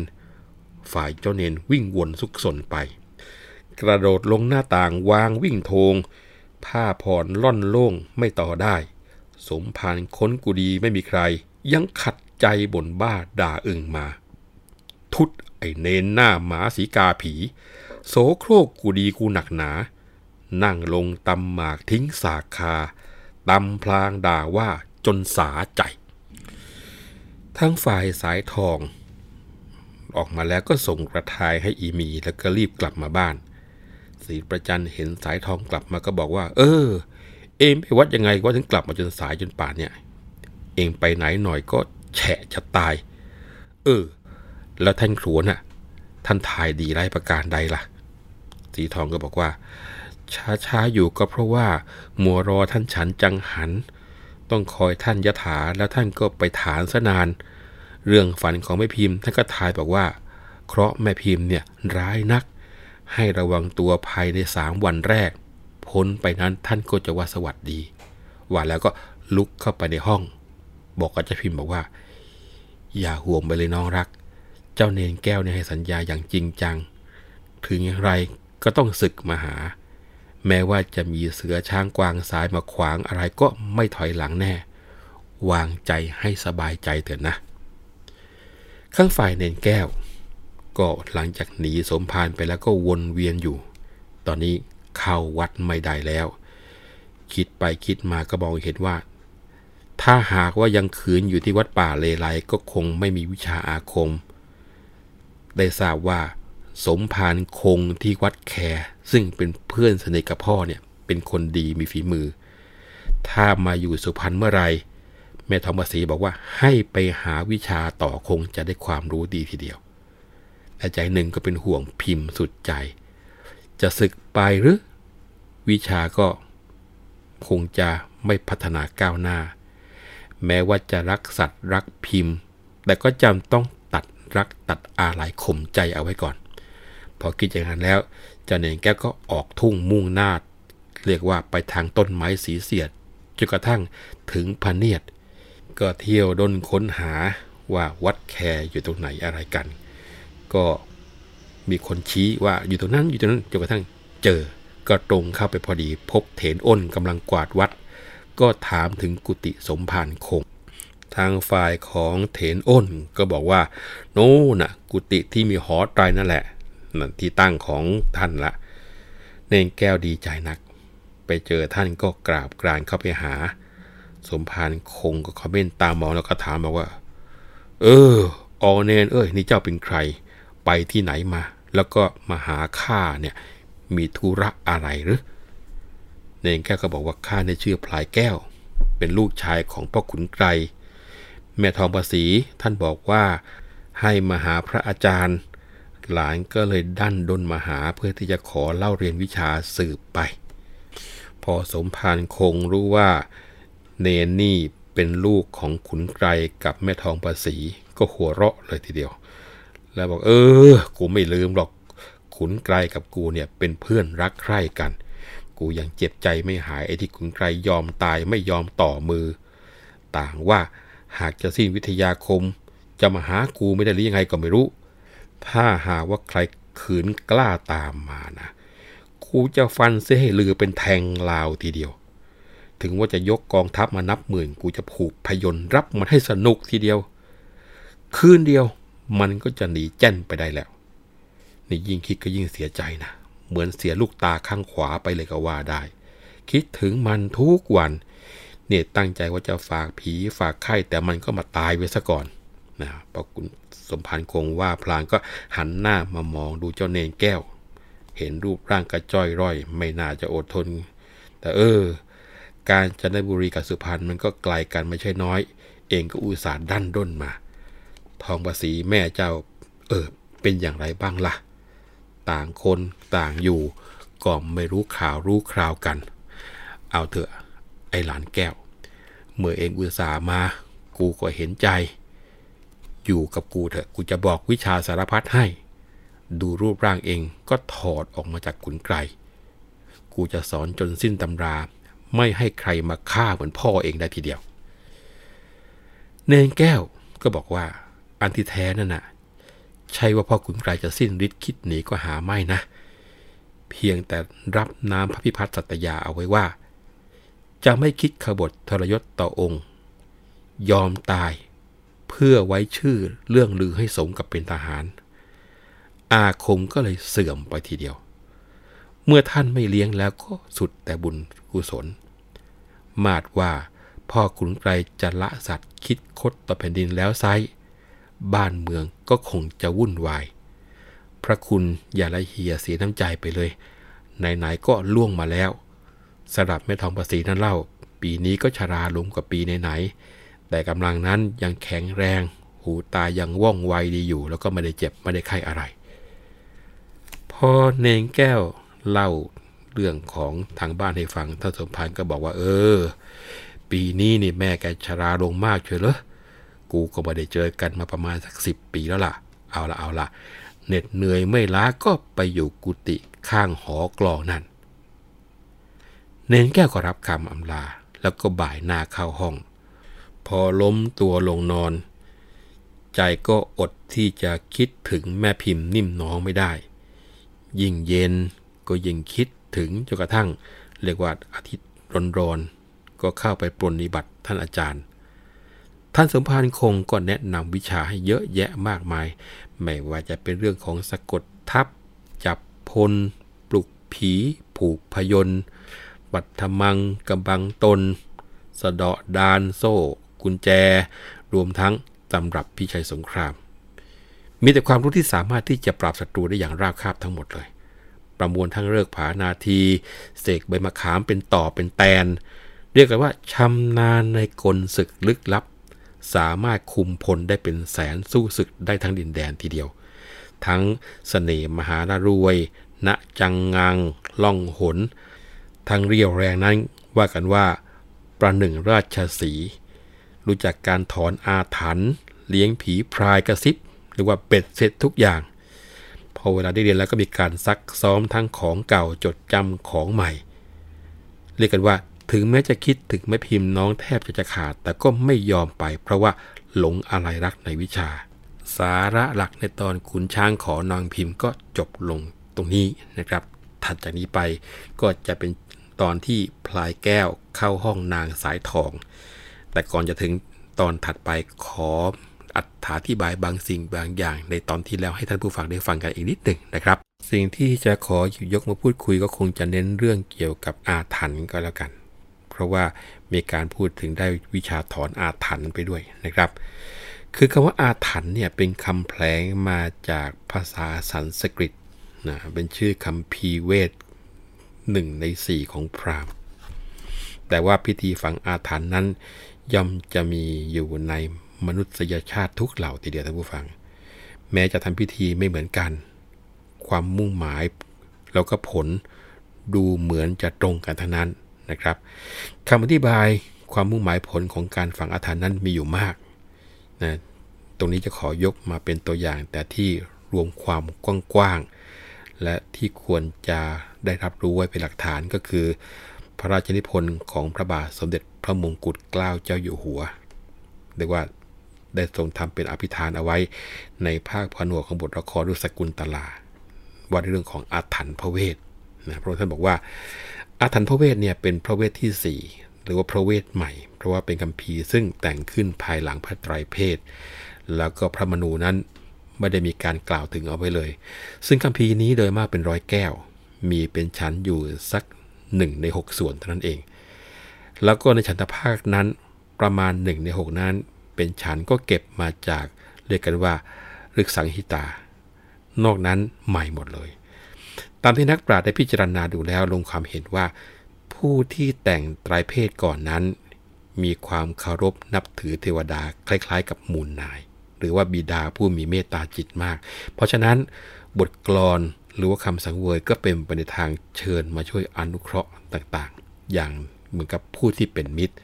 [SPEAKER 2] ฝ่ายเจ้าเนนวิ่งวนซุกสนไป กระโดดลงหน้าต่างวางวิ่งโทง ผ้าผ่อนล่อนโล่งไม่ต่อได้ สมพานค้นกูดีไม่มีใคร ยังขัดใจบ่นบ้าด่าอึ่งมา ทุดไอเนนหน้าหมาสีกาผี โสโครกกูดีกูหนักหนา นั่งลงตำหมากทิ้งสากคาตำพลางด่าว่าจนสาใจ ทั้งฝ่ายสายทอง ออกมาแล้วก็ส่งกระทายให้อีมีแล้วก็รีบกลับมาบ้าน ศรีประจันเห็นสายทองกลับมาก็บอกว่า เออ เองไปวัดยังไงว่าถึงกลับมาจนสายจนป่านเนี่ย เองไปไหนหน่อยก็แฉะจะตาย เออ แล้วท่านครัวน่ะ ท่านทายดีไรประการใดล่ะ สีทองก็บอกว่า ช้าช้าอยู่ก็เพราะว่า มัวรอท่านฉันจังหัน ต้องคอยท่านยะถาแล้วท่านก็ไปฐานซะนาน เรื่องฝันของแม่พิมพ์ท่านก็ทายบอกว่า เคราะห์แม่พิมพ์เนี่ยร้ายนัก ให้ระวังตัวภายในสามวันแรก พ้นไปนั้นท่านก็จะว่าสวัสดีว่าแล้วก็ลุกเข้าไปในห้อง บอกกับเจ้าพิมพ์บอกว่า อย่าห่วงไปเลยน้องรัก เจ้าเนนแก้วเนี่ยให้สัญญาอย่างจริงจัง ถึงอย่างไรก็ต้องศึกมาหา แม้ว่าจะมีเสือช้างกวางสายมาขวางอะไรก็ไม่ถอยหลังแน่ วางใจให้สบายใจเถอะนะ ข้างฝ่ายเนนแก้ว ก็หลังจากหนีสมภารไปแล้วก็วนเวียนอยู่ ตอนนี้เข้าวัดไม่ได้แล้ว คิดไปคิดมาก็มองเห็นว่า ถ้าหากว่ายังคืนอยู่ที่วัดป่าเลไลก็คงไม่มีวิชาอาคม ได้ทราบว่า สมภารคงที่วัดแคร์ซึ่งเป็นเพื่อนสนิทกับพ่อเนี่ย เป็นคนดีมีฝีมือ ถ้ามาอยู่สุพรรณเมื่อไรแม่ทองประสีบอกว่าให้ไปหาวิชาต่อคงจะได้ความรู้ดีทีเดียว แต่ใจหนึ่งก็เป็นห่วงพิมพ์สุดใจ จะศึกไปหรือ วิชาก็คงจะไม่พัฒนาก้าวหน้า แม้ว่าจะรักสัตว์รักพิมพ์ แต่ก็จำต้องตัดรักตัดอาลัยข่มใจเอาไว้ก่อน พอคิดอย่างนั้นแล้วเจ้าเนงแก้วก็ออกทุ่งมุ่งหน้าเรียกว่าไปทางต้นไม้สีเสียดจนกระทั่งถึงพะเนียด ก็เที่ยวดนค้นหาว่าวัดแคอยู่ตรงไหนอะไรกัน ก็มีคนชี้ว่าอยู่ตรงนั้นอยู่ตรงนั้นจนกระทั่งเจอ ก็ตรงเข้าไปพอดี พบเถนอ้นกำลังกวาดวัด ก็ถามถึงกุฏิสมภารคง ทางฝ่ายของเถนอ้นก็บอกว่า โน่น่ะกุฏิที่มีหอไตรนั่นแหละนั่นที่ตั้งของท่านละเนงแก้วดีใจนัก ไปเจอท่านก็กราบกรานเข้าไปหา สมภารคงก็คอมเมนต์ตามมองแล้วก็ถามบอกว่า เออออเนนเอ้ยนี่เจ้าเป็นใคร ไปที่ไหนมา แล้วก็มาหาข้าเนี่ยมีธุระอะไรหรือเนงแก้วก็บอกว่าข้าในชื่อพลายแก้ว เป็นลูกชายของพ่อขุนไกรแม่ทองประสีท่านบอกว่าให้มาหาพระอาจารย์ หลานก็เลยดันดนมาหาเพื่อที่จะขอเล่าเรียนวิชาสืบไป พอสมภารคงรู้ว่า เนนนี่เป็นลูกของขุนไกรกับแม่ทองประสีก็หัวเราะเลยทีเดียว แล้วบอกเออ กูไม่ลืมหรอก ขุนไกรกับกูเนี่ยเป็นเพื่อนรักใคร่กัน กูยังเจ็บใจไม่หายไอ้ที่ขุนไกรยอมตายไม่ยอมต่อมือ ต่างว่าหากจะสิ้นวิทยาคม จะมาหากูไม่ได้หรือยังไงก็ไม่รู้ ถ้าหากว่าใครขืนกล้าตามมานะ กูจะฟันเสียให้ลือเป็นแทงลาวทีเดียว ถึงว่าจะยกกองทัพมานับหมื่น กูจะผูกพยนต์รับมันให้สนุกทีเดียว คืนเดียว มันก็จะหนีแจ้นไปได้แล้ว นี่ยิ่งคิดก็ยิ่งเสียใจนะ เหมือนเสียลูกตาข้างขวาไปเลยก็ว่าได้ คิดถึงมันทุกวัน เนี่ยตั้งใจว่าจะฝากผีฝากไข้แต่มันก็มาตายไว้ซะก่อนนะพอคุณสมพันธ์คงว่าพลางก็หันหน้ามามองดูเจ้าเนนแก้ว เห็นรูปร่างกระจ้อยร่อย ไม่น่าจะอดทน แต่เออ การจันทบุรีกับสุพรรณมันก็ไกลกันไม่ใช่น้อย เองก็อุตส่าห์ดันด้นมา ทองประสีแม่เจ้า เออ เป็นอย่างไรบ้างล่ะ ต่างคนต่างอยู่ก็ไม่รู้ข่าวรู้คราวกัน เอาเถอะ ไอหลานแก้ว เมื่อเองอุตส่าห์มา กูก็เห็นใจ อยู่กับกูเถอะ กูจะบอกวิชาสารพัดให้ ดูรูปร่างเองก็ถอดออกมาจากขุนไกรกูจะสอนจนสิ้นตำรา ไม่ให้ใครมาฆ่าเหมือนพ่อเองได้ทีเดียว เนนแก้วก็บอกว่า อันที่แท้นั่นน่ะ ใช่ว่าพ่อขุนไกรจะสิ้นฤทธิ์คิดหนีก็หาไม่นะ เพียงแต่รับน้ำพระพิพัฒน์สัตยาเอาไว้ว่า จะไม่คิดขบฏทรยศต่อองค์ ยอมตายเพื่อไว้ชื่อเรื่องลือให้สมกับเป็นทหาร อาคมก็เลยเสื่อมไปทีเดียว เมื่อท่านไม่เลี้ยงแล้วก็สุดแต่บุญกุศล มาดว่าพ่อขุนไกรจะละสัตว์คิดคดต่อแผ่นดินแล้วไซ บ้านเมืองก็คงจะวุ่นวาย พระคุณอย่าละเหียเสียน้ำใจไปเลย ไหนๆก็ล่วงมาแล้วสำหรับแม่ทองประสีนั้นเล่า ปีนี้ก็ชราลงกว่าปีไหนๆแต่กำลังนั้นยังแข็งแรง หูตายังว่องไวดีอยู่ แล้วก็ไม่ได้เจ็บไม่ได้ไข้อะไร พอเนงแก้วเล่าเรื่องของทางบ้านให้ฟังท่านสมพันธ์ก็บอกว่า เออ ปีนี้นี่แม่แกชราลงมากเชียวเหรอ กูก็ไม่ได้เจอกันมาประมาณสักสิบปีแล้วล่ะ เอาละเอาละเหน็ดเหนื่อยไม่ล้าก็ไปอยู่กุฏิข้างหอกลองนั่น เน้นแก้วก็รับคำอำลา แล้วก็บ่ายหน้าเข้าห้อง พอล้มตัวลงนอน ใจก็อดที่จะคิดถึงแม่พิมพ์นิ่มน้องไม่ได้ ยิ่งเย็นก็ยิ่งคิดถึงจนกระทั่งเรียกว่าอาทิตย์ร้อนๆก็เข้าไปปรนนิบัติท่านอาจารย์ ท่านสมภารคงก็แนะนำวิชาให้เยอะแยะมากมาย ไม่ว่าจะเป็นเรื่องของสะกดทับ จับพล ปลุกผี ผูกพยนต์บัตมังกำบังตน สะเดาะดานโซ่ กุญแจ รวมทั้งตำรับพิชัยสงคราม มีแต่ความรู้ที่สามารถที่จะปราบศัตรูได้อย่างราบคาบทั้งหมดเลย ประมวลทั้งเลิกผานาที เสกใบมะขามเป็นต่อเป็นแตน เรียกกันว่าชำนาญในกลศึกลึกลับ สามารถคุมพลได้เป็นแสนสู้ศึกได้ทั้งดินแดนทีเดียว ทั้งสเสน่ห์มหานารวย ณจังงัง ล่องหน ทั้งเรียวแรงนั้นว่ากันว่า ประหนึ่งราชสี รู้จักการถอนอาถรรพ์เลี้ยงผีพรายกระซิบ หรือว่าเป็ดเสร็จทุกอย่าง พอเวลาได้เรียนแล้วก็มีการซักซ้อมทั้งของเก่าจดจำของใหม่ เรียกกันว่า ถึงแม้จะคิดถึงแม่พิมพ์น้องแทบจะจะขาด แต่ก็ไม่ยอมไปเพราะว่าหลงอะไรรักในวิชา สาระหลักในตอนขุนช้างขอนางพิมพ์ก็จบลงตรงนี้นะครับ ถัดจากนี้ไปก็จะเป็นตอนที่พลายแก้วเข้าห้องนางสายทอง แต่ก่อนจะถึงตอนถัดไปขออธิบายบางสิ่งบางอย่าง ในตอนที่แล้วให้ท่านผู้ฟังได้ฟังกันอีกนิดหนึ่งนะครับ สิ่งที่จะขอหยิบยกมาพูดคุยก็คงจะเน้นเรื่องเกี่ยวกับอาถรรพ์ก็แล้วกัน เพราะว่ามีการพูดถึงได้วิชาถอนอาถรรพ์ไปด้วยนะครับ คือคำว่าอาถรรพ์เนี่ยเป็นคำแผลงมาจากภาษาสันสกฤตนะเป็นชื่อคำพีเวทหนึ่งในสี่ของพราหมณ์ แต่ว่าพิธีฝังอาถรรพ์นั้น ย่อมจะมีอยู่ในมนุษยชาติทุกเหล่าทีเดียวท่านผู้ฟัง แม้จะทำพิธีไม่เหมือนกัน ความมุ่งหมายแล้วก็ผลดูเหมือนจะตรงกันทั้งนั้น นะครับคำอธิบายความมุ่งหมายผลของการฝังอาถรรพ์นั้นมีอยู่มากนะตรงนี้จะขอยกมาเป็นตัวอย่าง แต่ที่รวมความกว้างๆและที่ควรจะได้รับรู้ไว้เป็นหลักฐานก็คือ พระราชนิพนธ์ของพระบาทสมเด็จพระมงกุฎเกล้าเจ้าอยู่หัวเรียกว่าได้ทรงทำเป็นอภิธานเอาไว้ในภาคผนวกของบทละครรุสกุลตลาว่าในเรื่องของอาถรรพ์พระเวทนะพระท่านบอกว่า อาถรรพ์พระเวทเนี่ยเป็นพระเวทที่ 4 หรือว่าพระเวทใหม่ เพราะว่าเป็นคำพีซึ่งแต่งขึ้นภายหลังพระไตรเพศ แล้วก็พระมนูนั้นไม่ได้มีการกล่าวถึงเอาไว้เลย ซึ่งคำพีนี้โดยมากเป็นร้อยแก้ว มีเป็นชั้นอยู่สักหนึ่งใน 6 ส่วนเท่านั้นเอง แล้วก็ในฉันทภาคนั้นประมาณ 1 ใน 6 นั้น เป็นฉันก็เก็บมาจากเรียกกันว่าฤกษังหิตา นอกนั้นใหม่หมดเลย ตามที่นักปราชญ์ได้พิจารณาดูแล้วลงความเห็นว่า ผู้ที่แต่งไตรเพศก่อนนั้น มีความเคารพนับถือเทวดาคล้ายๆ กับมูลนาย หรือว่าบิดาผู้มีเมตตาจิตมาก เพราะฉะนั้นบทกลอนหรือว่าคำสังเวยก็เป็นไปในทางเชิญมาช่วยอนุเคราะห์ต่างๆ อย่างเหมือนกับผู้ที่เป็นมิตร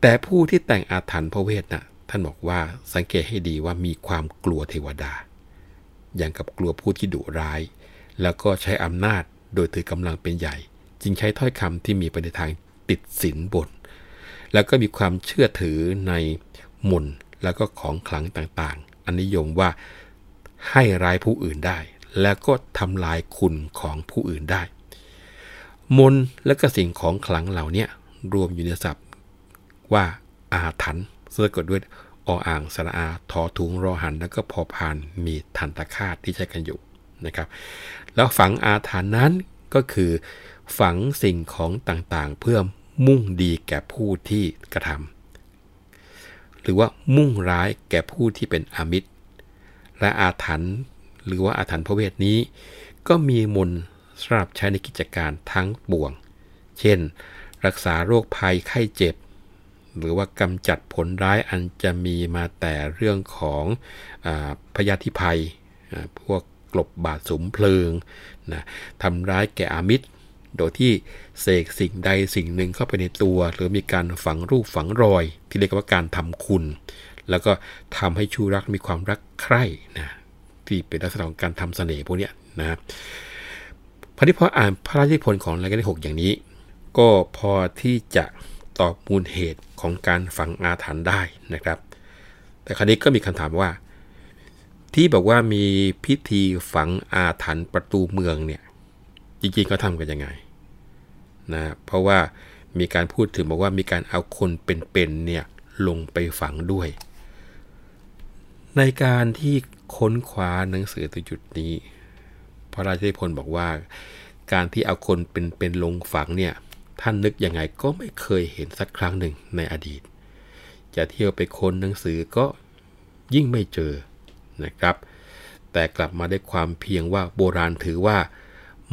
[SPEAKER 2] แต่ผู้ที่แต่งอาถรรพ์พระเวทนะ่ะท่านบอกว่าสังเกตให้ดีว่ามีความกลัวเทวดา อย่างกับกลัวผู้ที่ดุร้าย แล้วก็ใช้อำนาจโดยถือกำลังเป็นใหญ่ จึงใช้ถ้อยคำที่มีไปในทางติดสินบน แล้วก็มีความเชื่อถือในมนแล้วก็ของขลังต่างๆ อันนิยมว่าให้ร้ายผู้อื่นได้ แล้วก็ทำลายคุณของผู้อื่นได้ มนและก็สิ่งของขลังเหล่านี้รวมอยู่ในศัพท์ว่าอาถรรพ์สะกดด้วยออ่างสระอาทอถุงรอหันแล้วก็พอพานมีทันตคาตที่ใช้กันอยู่ นะครับ แล้วฝังอาถรรพ์นั้นก็คือฝังสิ่งของต่างๆ เพื่อมุ่งดีแก่ผู้ที่กระทำหรือว่ามุ่งร้ายแก่ผู้ที่เป็นอมิตร และอาถรรพ์หรือว่าอาถรรพ์พระเวทนี้ ก็มีมนสำหรับใช้ในกิจการทั้งปวง เช่น รักษาโรคภัยไข้เจ็บ หรือว่ากำจัดผลร้ายอันจะมีมาแต่เรื่องของอพยาธิภัย พวก กลบบาดสมเพลิงนะทำร้ายแก่อามิตร โดยที่เสกสิ่งใดสิ่งหนึ่งเข้าไปในตัว หรือมีการฝังรูปฝังรอย ที่เรียกว่าการทำคุณ แล้วก็ทำให้ชูรักมีความรักใคร่นะที่เป็นลักษณะของการทำเสน่ห์พวกนี้นะพอที่พออ่านพระราชนิพนธ์ของรายการที่6อย่างนี้ ก็พอที่จะตอบมูลเหตุของการฝังอาถรรพ์ได้นะครับ แต่คราวนี้ก็มีคำถามว่า ที่บอกว่ามีพิธีฝังอาถรรพ์ประตูเมืองเนี่ย จริงๆเขาทำกันยังไงนะ เพราะว่ามีการพูดถึงบอกว่ามีการเอาคนเป็นๆเนี่ยลงไปฝังด้วย ในการที่ค้นคว้าหนังสือตัวจุดนี้ พระราชนิพนบอกว่า การที่เอาคนเป็นๆลงฝังเนี่ยท่านนึกยังไงก็ไม่เคยเห็นสักครั้งหนึ่งในอดีต จะเที่ยวไปค้นหนังสือก็ยิ่งไม่เจอ นะครับ แต่กลับมาได้ความเพียงว่าโบราณถือว่า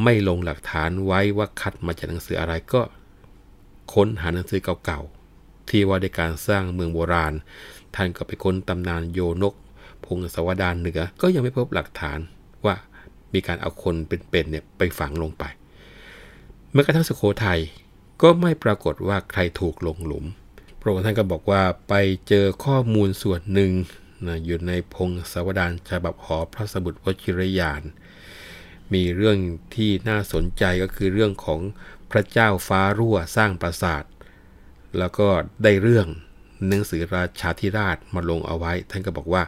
[SPEAKER 2] ไม่ลงหลักฐานไว้ว่าคัดมาจากหนังสืออะไรก็ ค้นหาหนังสือเก่าๆ ที่ว่าในการสร้างเมืองโบราณ ท่านก็ไปค้นตำนานโยนก พงศวดานเหนือ ก็ยังไม่พบหลักฐานว่ามีการเอาคนเป็นๆเนี่ยไปฝังลงไปเมื่อกระทั่งสุโขทัยก็ไม่ปรากฏว่าใครถูกลงหลุม พระองค์ท่านก็บอกว่าไปเจอข้อมูลส่วนหนึ่ง นะอยู่ในพงศาวดารฉบับหอพระสมุดวชิรยาน มีเรื่องที่น่าสนใจก็คือเรื่องของพระเจ้าฟ้ารั่วสร้างปราสาท แล้วก็ได้เรื่องหนังสือราชาธิราชมาลงเอาไว้ ท่านก็บอกว่า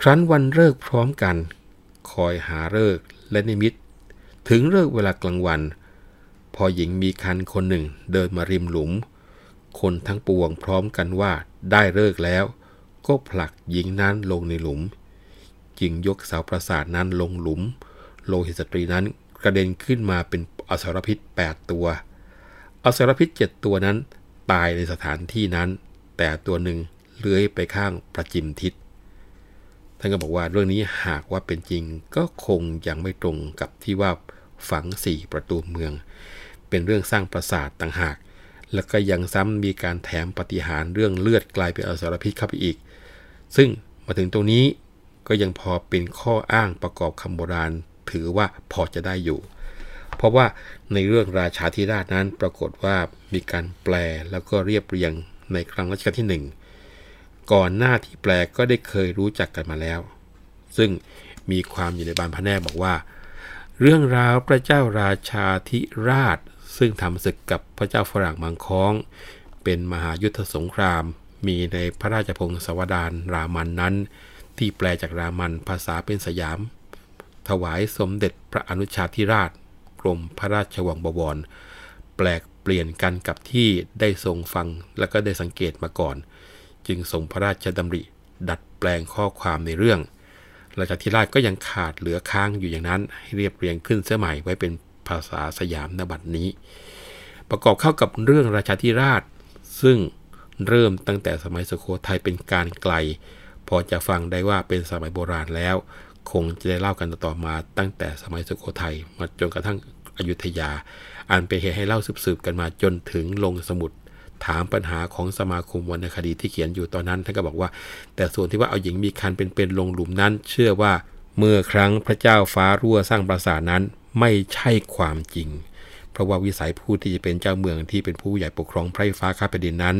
[SPEAKER 2] ครั้นวันเลิกพร้อมกัน คอยหาเลิกและนิมิต ถึงเลิกเวลากลางวัน พอหญิงมีคันคนหนึ่งเดินมาริมหลุม คนทั้งปวงพร้อมกันว่าได้เลิกแล้ว ก็ผลักหญิงนั้นลงในหลุมจึงยกเสาปราสาทนั้นลงหลุม โลหิตสตรีนั้นกระเด็นขึ้นมาเป็นอสรพิษ 8 ตัว อสรพิษ 7 ตัวนั้นตายในสถานที่นั้น แต่ตัวหนึ่งเลื้อยไปข้างประจิมทิศ ท่านก็บอกว่าเรื่องนี้หากว่าเป็นจริงก็คงยังไม่ตรงกับที่ว่าฝังสี่ประตูเมือง เป็นเรื่องสร้างปราสาทต่างหาก แล้วก็ยังซ้ำมีการแถมปฏิหารเรื่องเลือดกลายเป็นอสรพิษเข้าไปอีก ซึ่งมาถึงตรงนี้ก็ยังพอเป็นข้ออ้างประกอบคำโบราณ ถือว่าพอจะได้อยู่ เพราะว่าในเรื่องราชาธิราชนั้นปรากฏว่ามีการแปลแล้วก็เรียบเรียงในครั้งรัชกาลที่1ก่อนหน้าที่แปลก็ได้เคยรู้จักกันมาแล้ว ซึ่งมีความอยู่ในบานพระแน่บอกว่า เรื่องราวพระเจ้าราชาธิราช ซึ่งทำศึกกับพระเจ้าฝรั่งมังค้อง เป็นมหายุทธสงคราม มีในพระราชพงศาวดารรามันนั้น ที่แปลจากรามันภาษาเป็นสยาม ถวายสมเด็จพระอนุชาธิราช กรมพระราชวังบวร แปลกเปลี่ยนกันกับที่ได้ทรงฟังและก็ได้สังเกตมาก่อน จึงทรงพระราชดำริ ดัดแปลงข้อความในเรื่องราชาธิราชก็ยังขาดเหลือค้างอยู่อย่างนั้น ให้เรียบเรียงขึ้นเสียใหม่ไว้เป็นภาษาสยามนบัดนี้ ประกอบเข้ากับเรื่องราชาธิราช ซึ่ง เริ่มตั้งแต่สมัยสุโขทัยเป็นการไกล พอจะฟังได้ว่าเป็นสมัยโบราณแล้ว คงจะได้เล่ากันต่อมาตั้งแต่สมัยสุโขทัยมาจนกระทั่งอยุธยา อันเป็นเหตุให้เล่าสืบๆกันมาจนถึงลงสมุดถามปัญหาของสมาคมวรรณคดีที่เขียนอยู่ตอนนั้นท่านก็บอกว่า แต่ส่วนที่ว่าเอาหญิงมีคันเป็นๆลงหลุมนั้น เชื่อว่าเมื่อครั้งพระเจ้าฟ้ารั่วสร้างปราสาทนั้นไม่ใช่ความจริง ราะว่าวิสัยผู้ที่จะเป็นเจ้าเมืองที่เป็นผู้ใหญ่ปกครองไพร่ฟ้าข้าแผ่นดินนั้น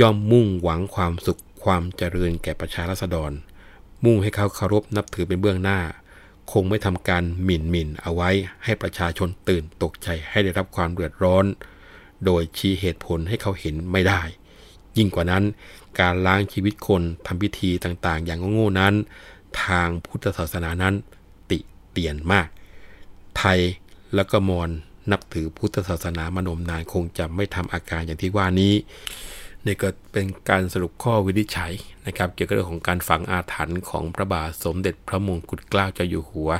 [SPEAKER 2] ย่อมมุ่งหวังความสุขความเจริญแก่ประชาราษฎร มุ่งให้เขาเคารพนับถือเป็นเบื้องหน้า คงไม่ทำการหมิ่นหมิ่นเอาไว้ให้ประชาชนตื่นตกใจให้ได้รับความเดือดร้อน โดยชี้เหตุผลให้เขาเห็นไม่ได้ ยิ่งกว่านั้น การล้างชีวิตคนทำพิธีต่างๆ อย่างโง่ๆนั้น ทางพุทธศาสนานั้นติเตียนมาก ไทยและก็มอญ นับถือพุทธศาสนามานมนานคงจะไม่ทำอาการอย่างที่ว่านี้นี่ก็เป็นการสรุปข้อวินิจฉัยนะครับ เกี่ยวกับเรื่องของการฝังอาถรรพ์ของพระบาทสมเด็จพระมงกุฎเกล้าเจ้าอยู่หัว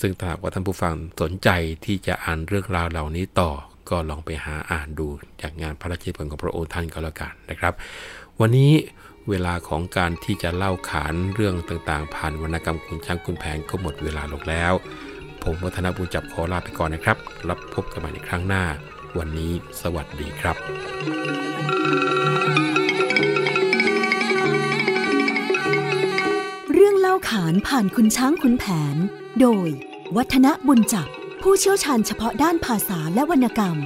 [SPEAKER 2] ซึ่งถ้าหากว่าท่านผู้ฟังสนใจที่จะอ่านเรื่องราวเหล่านี้ต่อ ก็ลองไปหาอ่านดูจากงานพระราชนิพนธ์ของพระองค์ท่านก็แล้วกันนะครับ วันนี้เวลาของการที่จะเล่าขานเรื่องต่างๆ ผ่านวรรณกรรมคุณช้างคุณแผนก็หมดเวลาลงแล้ว ผมวัฒนบุญจับขอลาไปก่อนนะครับ รับพบกันใหม่ในครั้งหน้า วันนี้สวัสดีครับ
[SPEAKER 1] เรื่องเล่าขานผ่านคุณช้างคุณแผน โดย วัฒนบุญจับ ผู้เชี่ยวชาญเฉพาะด้านภาษาและวรรณกรรม